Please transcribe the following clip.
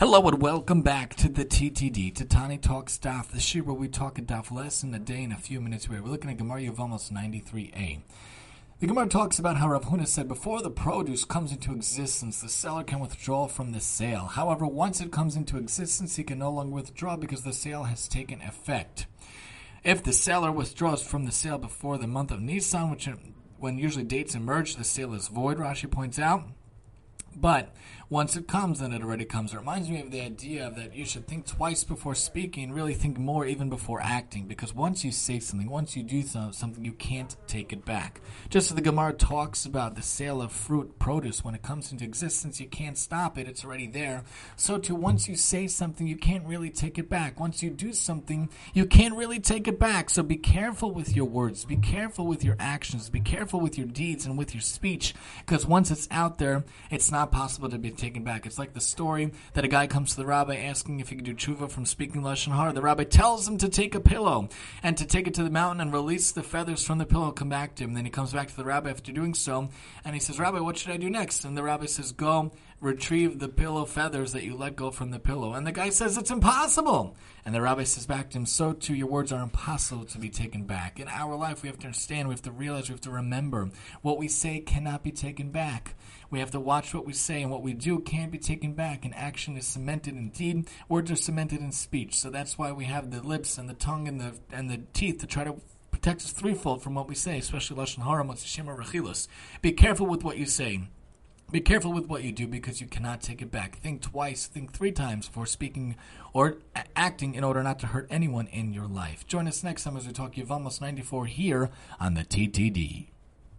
Hello and welcome back to the TTD, to Tani Talks Daf, the shir where we talk a daf lesson a day in a few minutes. We're looking at Gemara Yevamos 93a. The Gemara talks about how Rav Huna said before the produce comes into existence, the seller can withdraw from the sale. However, once it comes into existence, he can no longer withdraw because the sale has taken effect. If the seller withdraws from the sale before the month of Nisan, which uh, when usually dates emerge, the sale is void, Rashi points out. But once it comes, then it already comes. It reminds me of the idea of that you should think twice before speaking, really think more even before acting, because once you say something, once you do something, you can't take it back. Just as the Gemara talks about the sale of fruit, produce, when it comes into existence, you can't stop it, it's already there. So too, once you say something, you can't really take it back. Once you do something, you can't really take it back. So be careful with your words, be careful with your actions, be careful with your deeds and with your speech, because once it's out there, it's not possible to be taken back. It's like the story that a guy comes to the rabbi asking if he can do tshuva from speaking lashon hara. The rabbi tells him to take a pillow and to take it to the mountain and release the feathers from the pillow. Come back to him. Then he comes back to the rabbi after doing so, and he says, "Rabbi, what should I do next?" And the rabbi says, "Go." retrieve the pillow feathers that you let go from the pillow. And the guy says, It's impossible. And the rabbi says back to him, So too, your words are impossible to be taken back. In our life, we have to understand, we have to realize, we have to remember what we say cannot be taken back. We have to watch what we say, and what we do can't be taken back. And action is cemented in deed, words are cemented in speech. So that's why we have the lips and the tongue and the and the teeth to try to protect us threefold from what we say, especially lashon hara, motzi shem, rechilus. Be careful with what you say. Be careful with what you do because you cannot take it back. Think twice, think three times before speaking or acting in order not to hurt anyone in your life. Join us next time as we talk Yevamos 94 here on the TTD.